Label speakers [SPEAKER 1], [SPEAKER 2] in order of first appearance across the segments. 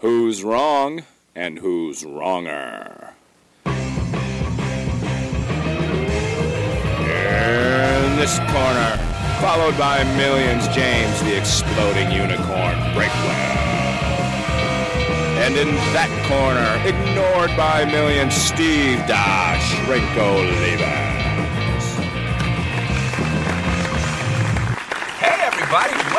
[SPEAKER 1] Who's wrong and who's wronger? In this corner, followed by millions, James the Exploding Unicorn Breakwell. And in that corner, ignored by millions, Steve Dash Rinko Levens.
[SPEAKER 2] Hey, everybody,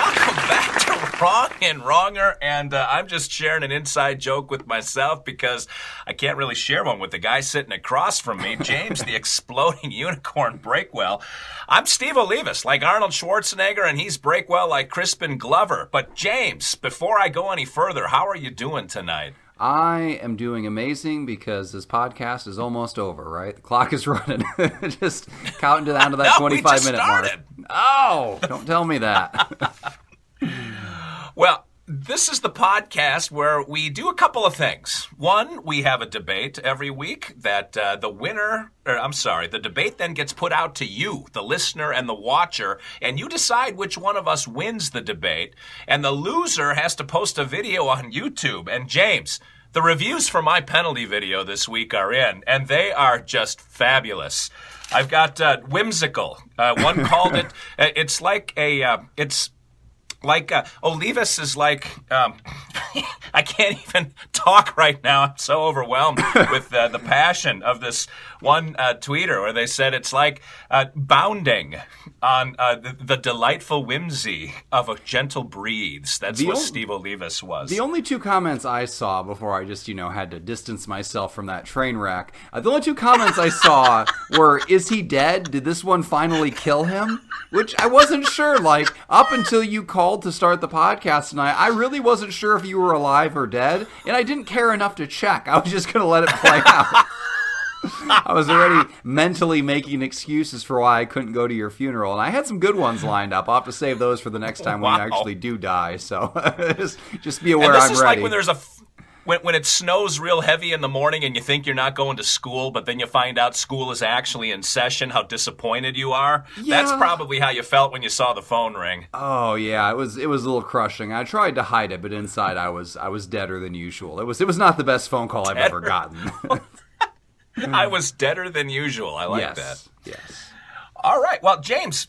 [SPEAKER 2] Wrong and Wronger. And uh, I'm just sharing an inside joke with myself because I can't really share one with the guy sitting across from me, James the Exploding Unicorn Breakwell. I'm Steve Olivas, like Arnold Schwarzenegger, and he's Breakwell like Crispin Glover. But, James, before I go any further, how are you doing tonight?
[SPEAKER 3] I am doing amazing because this podcast is almost over, right? The clock is running. just counting down to that
[SPEAKER 2] No, we
[SPEAKER 3] 25
[SPEAKER 2] just
[SPEAKER 3] minute
[SPEAKER 2] started.
[SPEAKER 3] mark. Oh, don't tell me that.
[SPEAKER 2] Well, this is the podcast where we do a couple of things. One, we have a debate every week that uh, the winner, or I'm sorry, the debate then gets put out to you, the listener and the watcher, and you decide which one of us wins the debate. And the loser has to post a video on YouTube. And James, the reviews for my penalty video this week are in, and they are just fabulous. I've got uh, whimsical. Uh, one called it. uh, It's like a. Uh, it's like uh, Olivas is like um, I can't even talk right now. I'm so overwhelmed with uh, the passion of this one uh, tweeter where they said it's like uh, bounding on uh, the, the delightful whimsy of a gentle breeze. That's
[SPEAKER 3] The
[SPEAKER 2] what
[SPEAKER 3] ol-
[SPEAKER 2] Steve Olivas was.
[SPEAKER 3] The only two comments I saw before I just, you know, had to distance myself from that train wreck, uh, the only two comments I saw were, is he dead? Did this one finally kill him? Which I wasn't sure. Like, up until you called to start the podcast tonight, I really wasn't sure if you were alive or dead, and I didn't care enough to check. I was just going to let it play out. I was already mentally making excuses for why I couldn't go to your funeral, and I had some good ones lined up. I'll have to save those for the next time when I actually do die. So just, just be aware
[SPEAKER 2] and this
[SPEAKER 3] I'm
[SPEAKER 2] is
[SPEAKER 3] ready.
[SPEAKER 2] like when there's a f- when, when it snows real heavy in the morning and you think you're not going to school, but then you find out school is actually in session. How disappointed you are. That's probably how you felt when you saw the phone ring.
[SPEAKER 3] oh yeah, it was it was a little crushing. I tried to hide it, but inside I was I was deader than usual. It was it was not the best phone call I've ever gotten. Hmm.
[SPEAKER 2] I was deader than usual. I like
[SPEAKER 3] yes,
[SPEAKER 2] that.
[SPEAKER 3] yes.
[SPEAKER 2] All right. Well, James,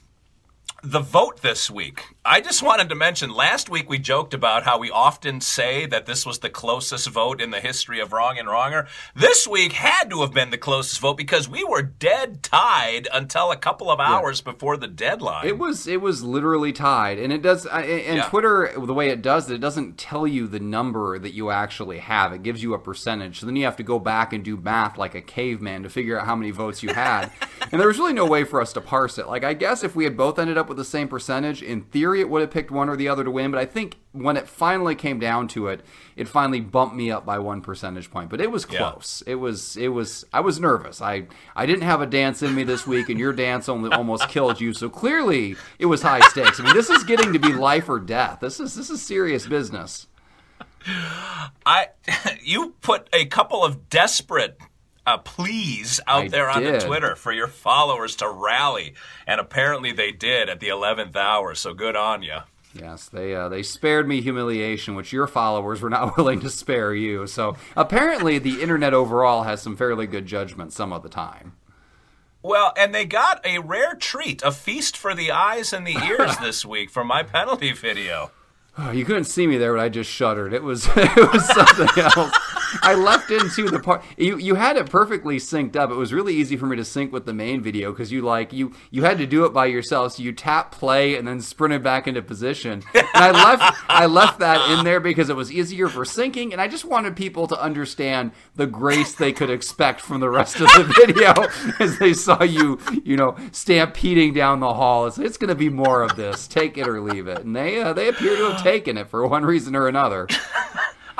[SPEAKER 2] the vote this week. I just wanted to mention last week we joked about how we often say that this was the closest vote in the history of Wrong and Wronger. This week had to have been the closest vote because we were dead tied until a couple of hours before the deadline.
[SPEAKER 3] It was it was literally tied, and it does. And
[SPEAKER 2] Yeah.
[SPEAKER 3] Twitter, the way it does it, it doesn't tell you the number that you actually have. It gives you a percentage. So then you have to go back and do math like a caveman to figure out how many votes you had. and there was really no way for us to parse it. Like I guess if we had both ended up with the same percentage, in theory it would have picked one or the other to win. But I think when it finally came down to it, it finally bumped me up by one percentage point. But it was
[SPEAKER 2] Yeah.
[SPEAKER 3] close. It was it was. I was nervous. I I didn't have a dance in me this week, and your dance only almost killed you. So clearly, it was high stakes. I mean, this is getting to be life or death. This is this is serious business.
[SPEAKER 2] I you put a couple of desperate uh, pleas out
[SPEAKER 3] I
[SPEAKER 2] there on the. Twitter for your followers to rally, and apparently they did at the eleventh hour. So good on you.
[SPEAKER 3] Yes, they uh, they spared me humiliation, which your followers were not willing to spare you. So apparently, the internet overall has some fairly good judgment some of the time.
[SPEAKER 2] Well, and they got a rare treat, a feast for the eyes and the ears this week for my penalty video.
[SPEAKER 3] Oh, you couldn't see me there, but I just shuddered. It was it was something else. I left into the part. You you had it perfectly synced up. It was really easy for me to sync with the main video because you like you you had to do it by yourself. So you tap play and then sprinted back into position. And I left I left that in there because it was easier for syncing, and I just wanted people to understand the grace they could expect from the rest of the video as they saw you you know stampeding down the hall. It's it's going to be more of this. Take it or leave it, and they uh, they appear to have taken it for one reason or another.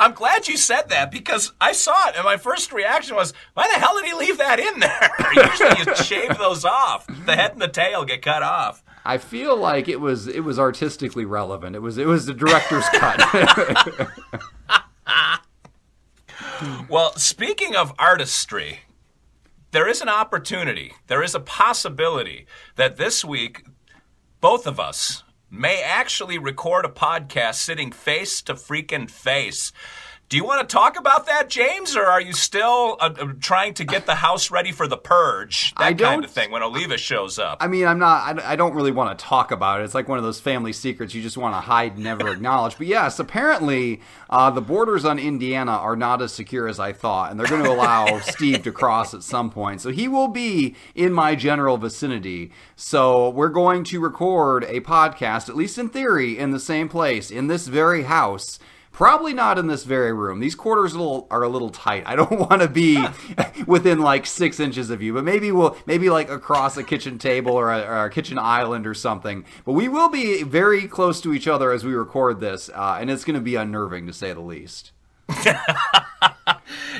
[SPEAKER 2] I'm glad you said that because I saw it and my first reaction was, why the hell did he leave that in there? Usually you shave those off. The head and the tail get cut off.
[SPEAKER 3] I feel like it was it was artistically relevant. It was it was the director's cut.
[SPEAKER 2] Well, speaking of artistry, there is an opportunity, there is a possibility that this week, both of us may actually record a podcast sitting face to freaking face. Do you want to talk about that, James, or are you still uh, uh, trying to get the house ready for the purge? That kind of thing when Oliva shows up.
[SPEAKER 3] I mean, I'm not. I, I don't really want to talk about it. It's like one of those family secrets you just want to hide, and never acknowledge. But yes, apparently uh, the borders on Indiana are not as secure as I thought, and they're going to allow Steve to cross at some point. So he will be in my general vicinity. So we're going to record a podcast, at least in theory, in the same place, in this very house. Probably not in this very room. These quarters are a little tight. I don't want to be within like six inches of you, but maybe we'll maybe like across a kitchen table or a, or a kitchen island or something. But we will be very close to each other as we record this, uh, and it's going to be unnerving to say the least.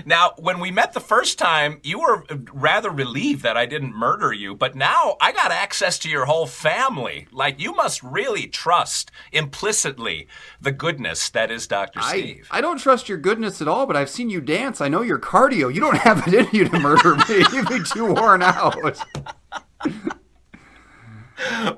[SPEAKER 2] Now, when we met the first time, you were rather relieved that I didn't murder you, but now I got access to your whole family. Like, you must really trust implicitly the goodness that is Dr.
[SPEAKER 3] I,
[SPEAKER 2] Steve.
[SPEAKER 3] I don't trust your goodness at all, but I've seen you dance. I know your cardio. You don't have it in you to murder me. You'd be too worn out.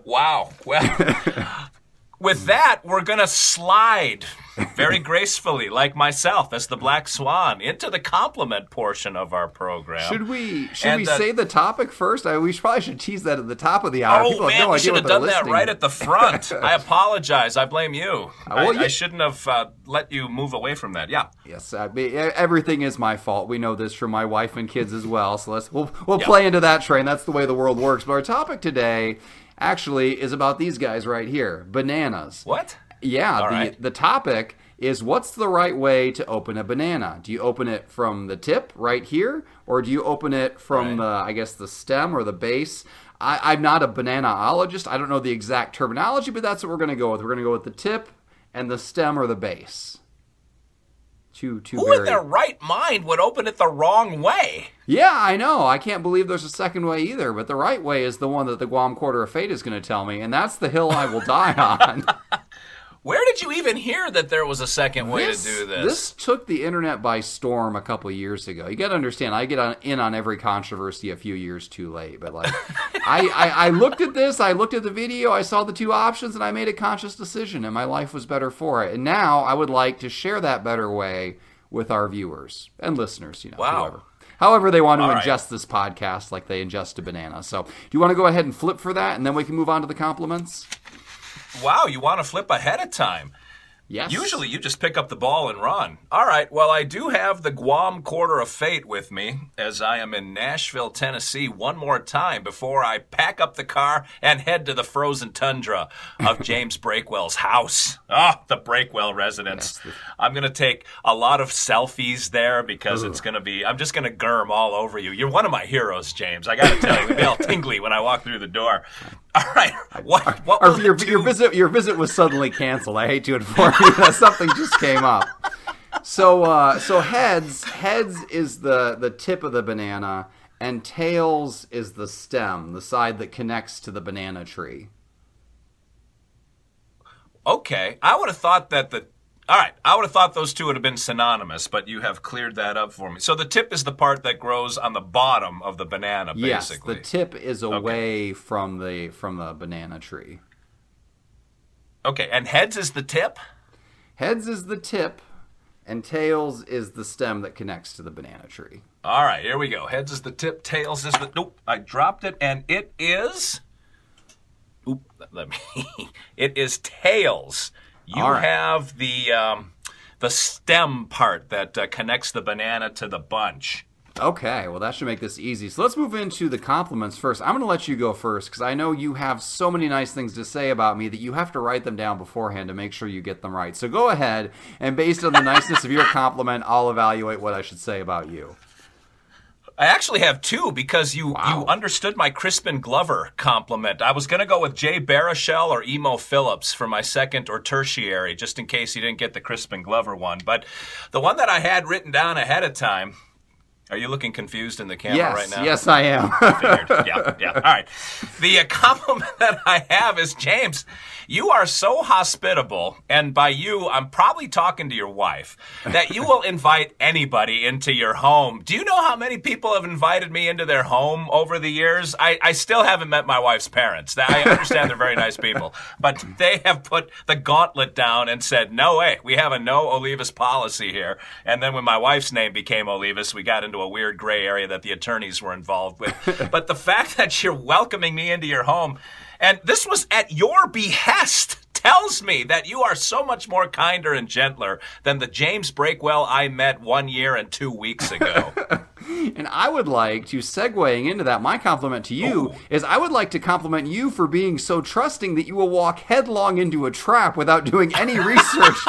[SPEAKER 2] Wow. Well, with that, we're going to slide very gracefully, like myself, as the Black Swan, into the compliment portion of our program.
[SPEAKER 3] Should we should
[SPEAKER 2] And,
[SPEAKER 3] we
[SPEAKER 2] uh,
[SPEAKER 3] say the topic first? I, we probably should tease that at the top of the hour.
[SPEAKER 2] Oh
[SPEAKER 3] People have
[SPEAKER 2] man,
[SPEAKER 3] no
[SPEAKER 2] we should have done that right at the front. I apologize. I blame you.
[SPEAKER 3] well,
[SPEAKER 2] I, I shouldn't have uh, let you move away from that. Yeah.
[SPEAKER 3] Yes, I mean, everything is my fault. We know this from my wife and kids as well. So let's we'll we'll play into that train. That's the way the world works. But our topic today actually is about these guys right here, bananas.
[SPEAKER 2] What?
[SPEAKER 3] Yeah,
[SPEAKER 2] All
[SPEAKER 3] the
[SPEAKER 2] right.
[SPEAKER 3] the topic is what's the right way to open a banana? Do you open it from the tip right here, or do you open it from
[SPEAKER 2] Right.
[SPEAKER 3] the I guess the stem or the base? I, I'm not a bananaologist. I don't know the exact terminology, but that's what we're going to go with. We're going to go with the tip and the stem or the base. Two, two
[SPEAKER 2] Who
[SPEAKER 3] very.
[SPEAKER 2] in their right mind would open it the wrong way?
[SPEAKER 3] Yeah, I know. I can't believe there's a second way either. But the right way is the one that the Guam Quarter of Fate is going to tell me, and that's the hill I will die on.
[SPEAKER 2] Where did you even hear that there was a second way to do this?
[SPEAKER 3] This took the internet by storm a couple years ago. You got to understand, I get on, in on every controversy a few years too late. But like, I, I, I looked at this, I looked at the video, I saw the two options, and I made a conscious decision, and my life was better for it. And now I would like to share that better way with our viewers and listeners. You know,
[SPEAKER 2] Wow.
[SPEAKER 3] whoever. However, they want to
[SPEAKER 2] All right.
[SPEAKER 3] ingest this podcast like they ingest a banana. So, do you want to go ahead and flip for that, and then we can move on to the compliments?
[SPEAKER 2] Wow, you want to flip ahead of time.
[SPEAKER 3] Yes.
[SPEAKER 2] Usually you just pick up the ball and run. All right, well, I do have the Guam Quarter of Fate with me as I am in Nashville, Tennessee one more time before I pack up the car and head to the frozen tundra of James Breakwell's house. Ah, the Breakwell residence. I'm going to take a lot of selfies there because it's going to be, I'm just going to germ all over you. You're one of my heroes, James. I got to tell you, be all tingly when I walk through the door. All right, what, what
[SPEAKER 3] your,
[SPEAKER 2] the
[SPEAKER 3] your visit your visit was suddenly canceled. I hate to inform you that something just came up. So uh, so heads heads is the the tip of the banana, and tails is the stem, the side that connects to the banana tree.
[SPEAKER 2] Okay, I would have thought that the. All right, I would have thought those two would have been synonymous, but you have cleared that up for me. So the tip is the part that grows on the bottom of the banana,
[SPEAKER 3] Yes,
[SPEAKER 2] basically.
[SPEAKER 3] the tip is away from the from the banana tree.
[SPEAKER 2] okay, and heads is the tip.
[SPEAKER 3] Heads is the tip, and tails is the stem that connects to the banana tree.
[SPEAKER 2] All right, here we go. Heads is the tip, tails is the. Nope, I dropped it, and it is. Oop, let me. it is tails. You
[SPEAKER 3] right.
[SPEAKER 2] have the um, the stem part that uh, connects the banana to the bunch.
[SPEAKER 3] Okay, well, that should make this easy. So let's move into the compliments first. I'm going to let you go first because I know you have so many nice things to say about me that you have to write them down beforehand to make sure you get them right. So go ahead, and based on the niceness of your compliment, I'll evaluate what I should say about you.
[SPEAKER 2] I actually have two because you
[SPEAKER 3] Wow.
[SPEAKER 2] you understood my Crispin Glover compliment. I was going to go with Jay Baruchel or Emo Philips for my second or tertiary, just in case you didn't get the Crispin Glover one. But the one that I had written down ahead of time Are you looking confused in the camera
[SPEAKER 3] yes,
[SPEAKER 2] right now?
[SPEAKER 3] yes, I am.
[SPEAKER 2] Yeah, yeah. All right. The uh, compliment that I have is James, you are so hospitable, and by you, I'm probably talking to your wife, that you will invite anybody into your home. Do you know how many people have invited me into their home over the years? I, I still haven't met my wife's parents. I understand they're very nice people, but they have put the gauntlet down and said, no way, we have a no Olivas policy here. And then when my wife's name became Olivas, we got into a weird gray area that the attorneys were involved with. but the fact that you're welcoming me into your home, and this was at your behest tells me that you are so much more kinder and gentler than the James Breakwell I met one year and two weeks ago.
[SPEAKER 3] And I would like to segueing into that. My compliment to you is I would like to compliment you for being so trusting that you will walk headlong into a trap without doing any research.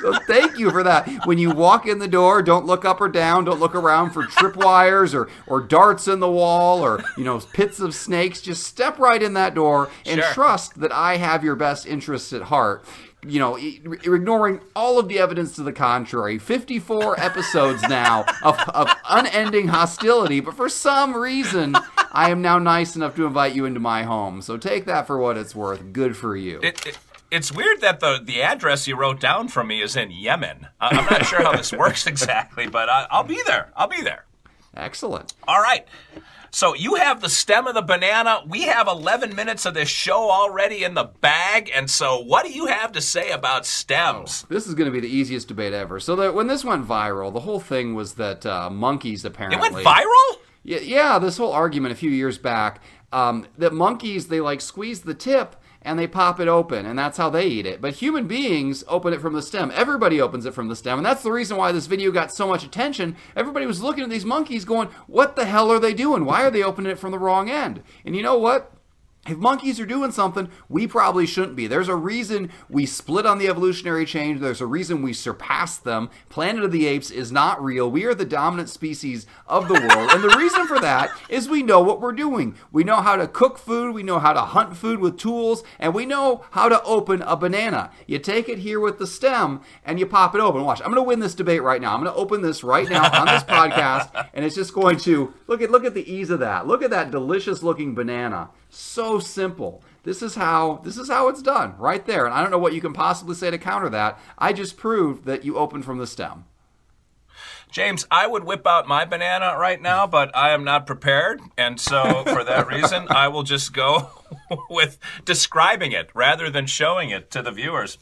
[SPEAKER 3] so thank you for that. When you walk in the door, don't look up or down. Don't look around for tripwires or or darts in the wall or you know pits of snakes. Just step right in that door and
[SPEAKER 2] Sure.
[SPEAKER 3] trust that I have your best interests at heart. You know, ignoring all of the evidence to the contrary. 54 episodes now of, of unending hostility, but for some reason, I am now nice enough to invite you into my home. So take that for what it's worth. Good for you.
[SPEAKER 2] It, it, it's weird that the, the address you wrote down for me is in Yemen. I, I'm not sure how this works exactly, but I, I'll be there. I'll be there.
[SPEAKER 3] Excellent.
[SPEAKER 2] All right. So you have the stem of the banana. We have 11 minutes of this show already in the bag. And so, what do you have to say about stems?
[SPEAKER 3] This is going to be the easiest debate ever. So that when this went viral, the whole thing was that uh, monkeys apparently
[SPEAKER 2] It went viral?
[SPEAKER 3] Yeah, yeah, this whole argument a few years back um, that monkeys they like squeeze the tip and they pop it open, and that's how they eat it. But human beings open it from the stem. Everybody opens it from the stem, and that's the reason why this video got so much attention. Everybody was looking at these monkeys, going, "What the hell are they doing? Why are they opening it from the wrong end?" And you know what? If monkeys are doing something, we probably shouldn't be. There's a reason we split on the evolutionary change. There's a reason we surpassed them. Planet of the Apes is not real. We are the dominant species of the world. and the reason for that is we know what we're doing. We know how to cook food, we know how to hunt food with tools, and we know how to open a banana. You take it here with the stem and you pop it open. Watch, I'm going to win this debate right now. I'm going to open this right now on this podcast, and it's just going to look at look at the ease of that. Look at that delicious looking banana so simple this is how this is how it's done right there and i don't know what you can possibly say to counter that i just proved that you open from the stem
[SPEAKER 2] James, I would whip out my banana right now, but I am not prepared. And so, for that reason, I will just go with describing it rather than showing it to the viewers.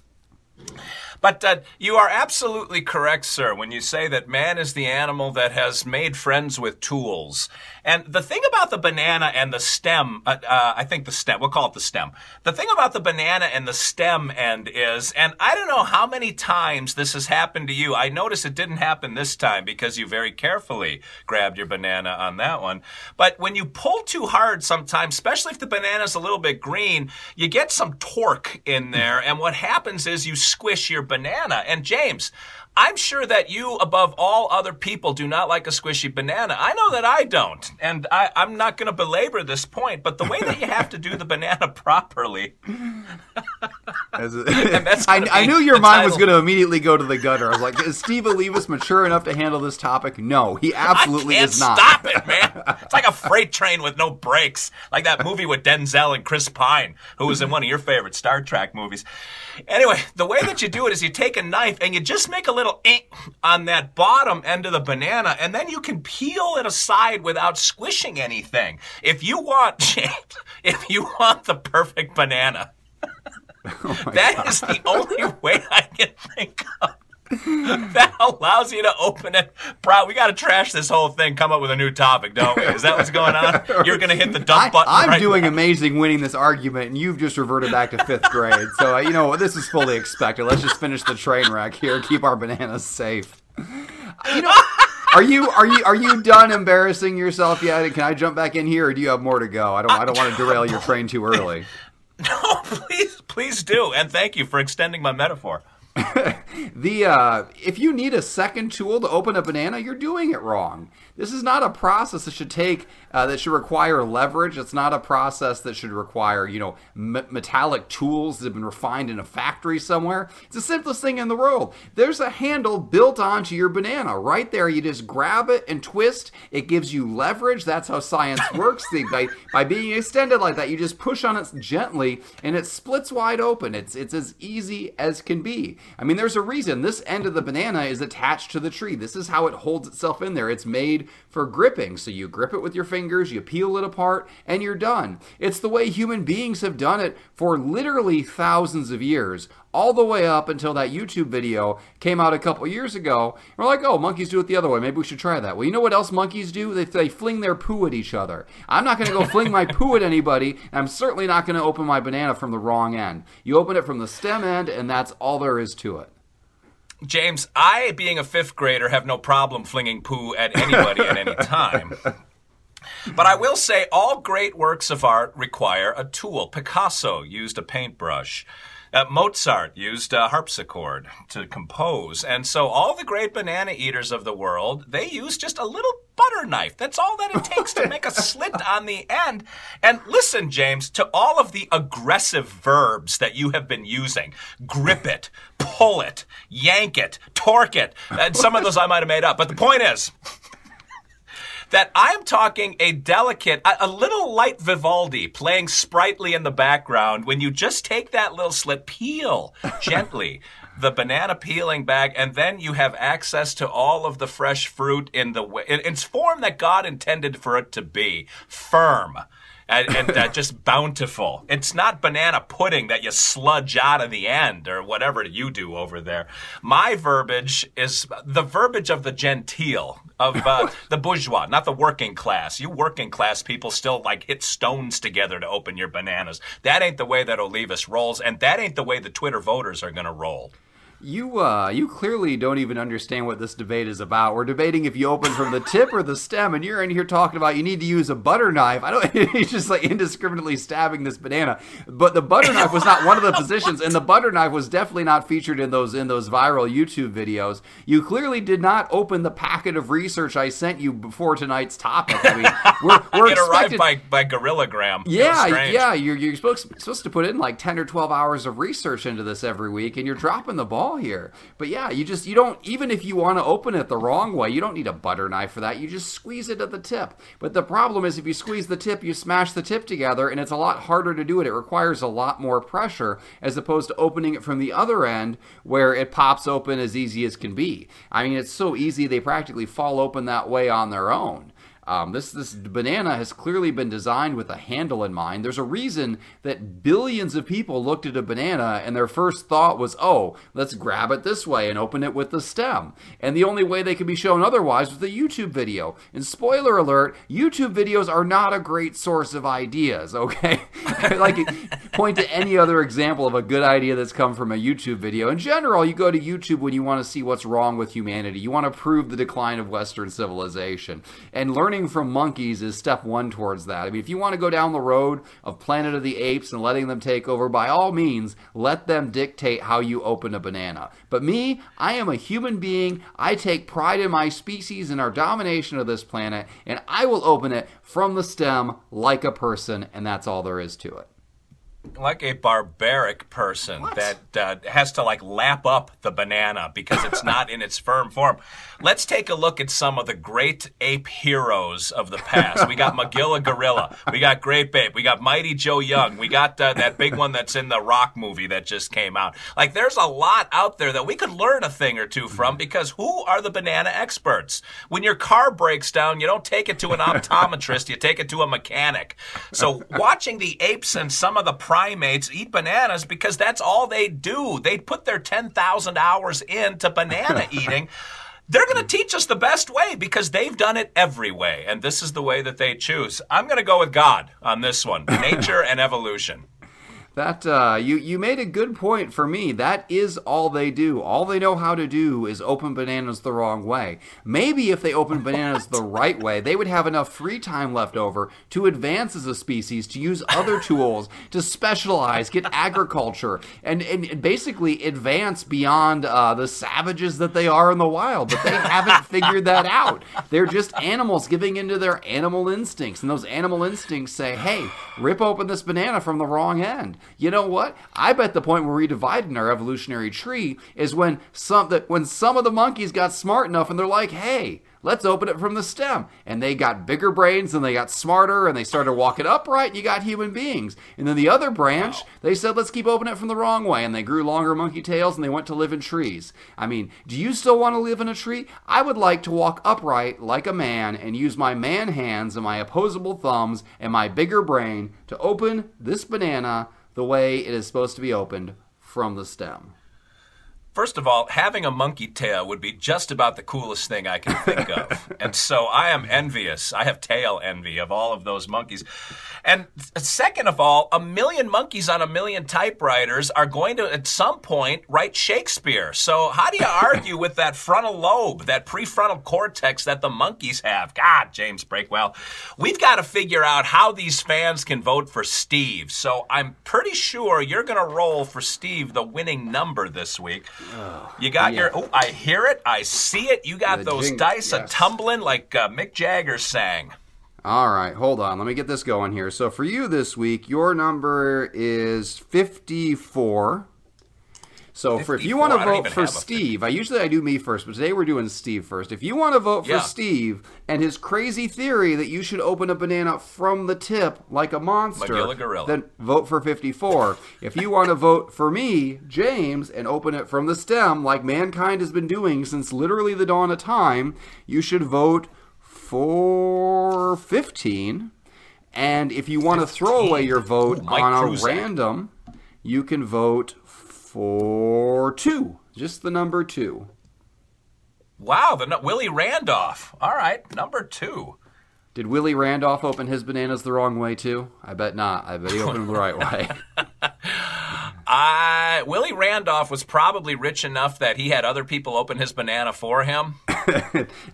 [SPEAKER 2] But uh, you are absolutely correct, sir, when you say that man is the animal that has made friends with tools. And the thing about the banana and the stem, uh, uh, I think the stem, we'll call it the stem. The thing about the banana and the stem end is, and I don't know how many times this has happened to you. I notice it didn't happen this time because you very carefully grabbed your banana on that one. But when you pull too hard sometimes, especially if the banana's a little bit green, you get some torque in there. And what happens is you squish your banana. And James, I'm sure that you, above all other people, do not like a squishy banana. I know that I don't. And I, I'm not going to belabor this point, but the way that you have to do the banana properly. that's
[SPEAKER 3] I,
[SPEAKER 2] gonna
[SPEAKER 3] I knew your mind was going to immediately go to the gutter. I was like, is Steve Olivas mature enough to handle this topic? No, he absolutely is not.
[SPEAKER 2] stop it, man. It's like a freight train with no brakes, like that movie with Denzel and Chris Pine, who was in one of your favorite Star Trek movies. Anyway, the way that you do it is you take a knife and you just make a little ink on that bottom end of the banana, and then you can peel it aside without squishing anything. If you want, if you want the perfect banana, that is the only way I can think of. that allows you to open it. Bro, we got to trash this whole thing. Come up with a new topic, don't we? Is that what's going on? You're going to hit the dump
[SPEAKER 3] I,
[SPEAKER 2] button.
[SPEAKER 3] I'm
[SPEAKER 2] right
[SPEAKER 3] doing
[SPEAKER 2] now.
[SPEAKER 3] amazing winning this argument, and you've just reverted back to fifth grade. So, uh, you know, this is fully expected. Let's just finish the train wreck here. Keep our bananas safe. You know, are you are you are you done embarrassing yourself yet? Can I jump back in here, or do you have more to go? I don't I don't want to derail your train too early.
[SPEAKER 2] No, please, please do, and thank you for extending my metaphor.
[SPEAKER 3] the uh, if you need a second tool to open a banana, you're doing it wrong. This is not a process that should take uh, that should require leverage. It's not a process that should require you know m- metallic tools that have been refined in a factory somewhere. It's the simplest thing in the world. There's a handle built onto your banana right there. You just grab it and twist. It gives you leverage. That's how science works. by by being extended like that, you just push on it gently and it splits wide open. It's it's as easy as can be. I mean, there's a reason this end of the banana is attached to the tree. This is how it holds itself in there. It's made for gripping. So you grip it with your fingers, you peel it apart, and you're done. It's the way human beings have done it for literally thousands of years, all the way up until that YouTube video came out a couple years ago. We're like, oh, monkeys do it the other way. Maybe we should try that. Well, you know what else monkeys do? They, they fling their poo at each other. I'm not going to go fling my poo at anybody. I'm certainly not going to open my banana from the wrong end. You open it from the stem end, and that's all there is to it.
[SPEAKER 2] James, I, being a fifth grader, have no problem flinging poo at anybody at any time. But I will say all great works of art require a tool. Picasso used a paintbrush. Uh, Mozart used a harpsichord to compose. And so all the great banana eaters of the world, they use just a little butter knife. That's all that it takes to make a slit on the end. And listen, James, to all of the aggressive verbs that you have been using. Grip it, pull it, yank it, torque it. And some of those I might have made up. But the point is, that I'm talking a delicate, a, a, little light Vivaldi playing sprightly in the background when you just take that little slit, peel gently the banana peeling bag, and then you have access to all of the fresh fruit in the in its form that God intended for it to be, firm and, and uh, just bountiful. It's not banana pudding that you sludge out of the end or whatever you do over there. My verbiage is the verbiage of the genteel, of uh, the bourgeois, not the working class. You working class people still like hit stones together to open your bananas. That ain't the way that Olivas rolls, and that ain't the way the Twitter voters are going to roll.
[SPEAKER 3] You uh, you clearly don't even understand what this debate is about. We're debating if you open from the tip or the stem, and you're in here talking about you need to use a butter knife. I don't. He's just like indiscriminately stabbing this banana. But the butter knife was not one of the positions, and the butter knife was definitely not featured in those in those viral YouTube videos. You clearly did not open the packet of research I sent you before tonight's topic. I mean,
[SPEAKER 2] we're, we're it expected, arrived by by Gorillagram.
[SPEAKER 3] Yeah, yeah. You're you're supposed supposed to put in like ten or twelve hours of research into this every week, and you're dropping the ball here. But yeah, you just you don't even if you want to open it the wrong way, you don't need a butter knife for that. You just squeeze it at the tip. But the problem is if you squeeze the tip, you smash the tip together and it's a lot harder to do it. It requires a lot more pressure as opposed to opening it from the other end where it pops open as easy as can be. I mean, it's so easy they practically fall open that way on their own. Um, this this banana has clearly been designed with a handle in mind. There's a reason that billions of people looked at a banana and their first thought was, "Oh, let's grab it this way and open it with the stem." And the only way they could be shown otherwise was a YouTube video. And spoiler alert: YouTube videos are not a great source of ideas. Okay, like point to any other example of a good idea that's come from a YouTube video. In general, you go to YouTube when you want to see what's wrong with humanity. You want to prove the decline of Western civilization and learn learning from monkeys is step one towards that. I mean, if you want to go down the road of Planet of the Apes and letting them take over, by all means, let them dictate how you open a banana. But me, I am a human being. I take pride in my species and our domination of this planet, and I will open it from the stem like a person, and that's all there is to it
[SPEAKER 2] like a barbaric person what? that uh, has to like lap up the banana because it's not in its firm form. Let's take a look at some of the great ape heroes of the past. We got Magilla Gorilla, we got Great Ape, we got Mighty Joe Young, we got uh, that big one that's in the Rock movie that just came out. Like, there's a lot out there that we could learn a thing or two from because who are the banana experts? When your car breaks down, you don't take it to an optometrist, you take it to a mechanic. So, watching the apes and some of the primates eat bananas because that's all they do. They put their 10,000 hours into banana eating. They're going to teach us the best way because they've done it every way, and this is the way that they choose. I'm going to go with God on this one nature and evolution.
[SPEAKER 3] That uh, you you made a good point for me. That is all they do. All they know how to do is open bananas the wrong way. Maybe if they open bananas the right way, they would have enough free time left over to advance as a species, to use other tools, to specialize, get agriculture, and and basically advance beyond uh, the savages that they are in the wild. But they haven't figured that out. They're just animals giving into their animal instincts, and those animal instincts say, "Hey, rip open this banana from the wrong end." You know what? I bet the point where we divide in our evolutionary tree is when some that when some of the monkeys got smart enough and they're like, "Hey, let's open it from the stem." And they got bigger brains and they got smarter and they started walking upright. And you got human beings. And then the other branch, wow. they said, "Let's keep opening it from the wrong way." And they grew longer monkey tails and they went to live in trees. I mean, do you still want to live in a tree? I would like to walk upright like a man and use my man hands and my opposable thumbs and my bigger brain to open this banana the way it is supposed to be opened from the stem.
[SPEAKER 2] First of all, having a monkey tail would be just about the coolest thing I can think of. and so I am envious. I have tail envy of all of those monkeys. And second of all, a million monkeys on a million typewriters are going to, at some point, write Shakespeare. So how do you argue with that frontal lobe, that prefrontal cortex that the monkeys have? God, James Breakwell. We've got to figure out how these fans can vote for Steve. So I'm pretty sure you're going to roll for Steve the winning number this week. Oh, you got yeah. your. Oh, I hear it. I see it. You got the those dice yes. a tumbling like uh, Mick Jagger sang.
[SPEAKER 3] All right, hold on. Let me get this going here. So for you this week, your number is fifty-four. So for if you want to vote for Steve, I usually I do me first, but today we're doing Steve first. If you want to vote for yeah. Steve and his crazy theory that you should open a banana from the tip like a monster, then vote for 54. if you want to vote for me, James, and open it from the stem like mankind has been doing since literally the dawn of time, you should vote for 15. And if you want to throw away your vote Ooh, on a random, you can vote for two. Just the number two.
[SPEAKER 2] Wow, the Willie Randolph. All right, number two.
[SPEAKER 3] Did Willie Randolph open his bananas the wrong way too? I bet not. I bet he opened them the right way.
[SPEAKER 2] I uh, Willie Randolph was probably rich enough that he had other people open his banana for him.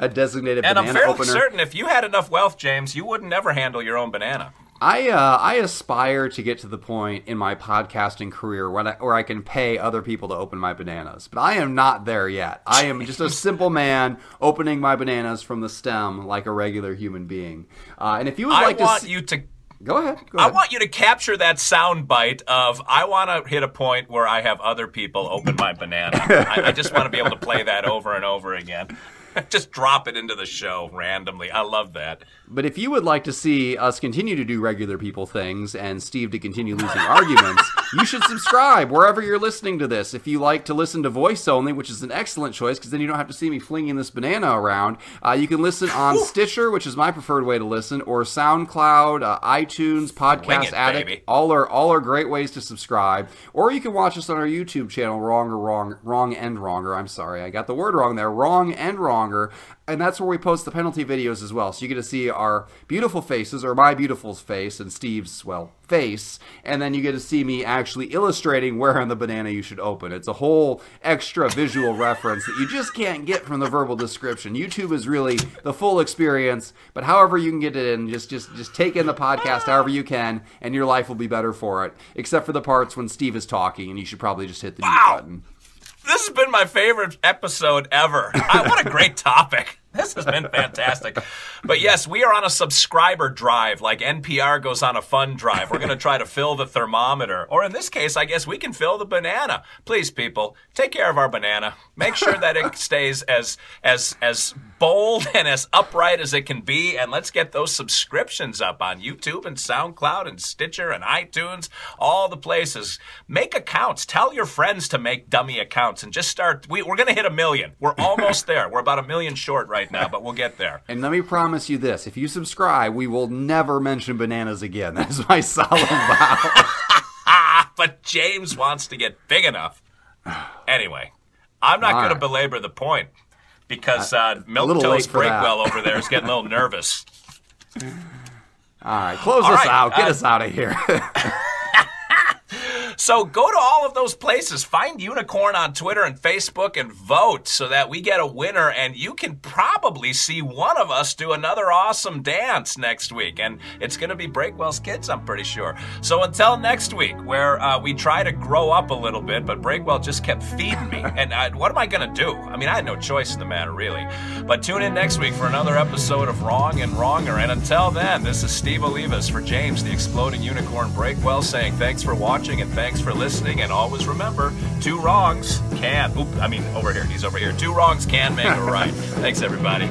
[SPEAKER 3] a designated
[SPEAKER 2] and
[SPEAKER 3] banana
[SPEAKER 2] I'm fairly
[SPEAKER 3] opener.
[SPEAKER 2] certain if you had enough wealth, James, you wouldn't ever handle your own banana.
[SPEAKER 3] I uh, I aspire to get to the point in my podcasting career when I, where I can pay other people to open my bananas, but I am not there yet. I am just a simple man opening my bananas from the stem like a regular human being. Uh, and if you would like
[SPEAKER 2] I want
[SPEAKER 3] to,
[SPEAKER 2] you to
[SPEAKER 3] Go ahead. Go ahead.
[SPEAKER 2] I want you to capture that sound bite of I want to hit a point where I have other people open my banana. I, I, just want to be able to play that over and over again. just drop it into the show randomly. I love that.
[SPEAKER 3] But if you would like to see us continue to do regular people things and Steve to continue losing arguments, you should subscribe wherever you're listening to this. If you like to listen to voice only, which is an excellent choice because then you don't have to see me flinging this banana around, uh, you can listen on Stitcher, which is my preferred way to listen, or SoundCloud, uh, iTunes, Podcast it, Addict. Baby. All are all are great ways to subscribe. Or you can watch us on our YouTube channel, Wrong or Wrong, Wrong and Wronger. I'm sorry, I got the word wrong there. Wrong and Wronger and that's where we post the penalty videos as well. So you get to see our beautiful faces, or my beautiful face, and Steve's, well, face, and then you get to see me actually illustrating where on the banana you should open. It's a whole extra visual reference that you just can't get from the verbal description. YouTube is really the full experience, but however you can get it in, just just just take in the podcast however you can, and your life will be better for it. Except for the parts when Steve is talking, and you should probably just hit the wow. mute button.
[SPEAKER 2] This has been my favorite episode ever. I, what a great topic. This has been fantastic. But yes, we are on a subscriber drive, like NPR goes on a fund drive. We're going to try to fill the thermometer. Or in this case, I guess we can fill the banana. Please, people, take care of our banana. Make sure that it stays as as as bold and as upright as it can be. And let's get those subscriptions up on YouTube and SoundCloud and Stitcher and iTunes, all the places. Make accounts. Tell your friends to make dummy accounts and just start. We, we're going to hit a million. We're almost there. We're about a million short right right now, but we'll get there.
[SPEAKER 3] And let me promise you this: if you subscribe, we will never mention bananas again. That is my solemn vow.
[SPEAKER 2] but James wants to get big enough. Anyway, I'm not going to belabor the point because uh, Milk Toast Breakwell over there is getting a little nervous.
[SPEAKER 3] All right, close All us right, out. Get uh, us out of here.
[SPEAKER 2] So go to all of those places. Find Unicorn on Twitter and Facebook and vote so that we get a winner. And you can probably see one of us do another awesome dance next week. And it's going to be Breakwell's kids, I'm pretty sure. So until next week, where uh, we try to grow up a little bit, but Breakwell just kept feeding me. and I, what am I going to do? I mean, I had no choice in the matter, really. But tune in next week for another episode of Wrong and Wronger. And until then, this is Steve Olivas for James, the Exploding Unicorn Breakwell, saying thanks for watching and thanks for listening. And always remember, two wrongs can, oop, I mean, over here, he's over here. Two wrongs can make a right. thanks, everybody.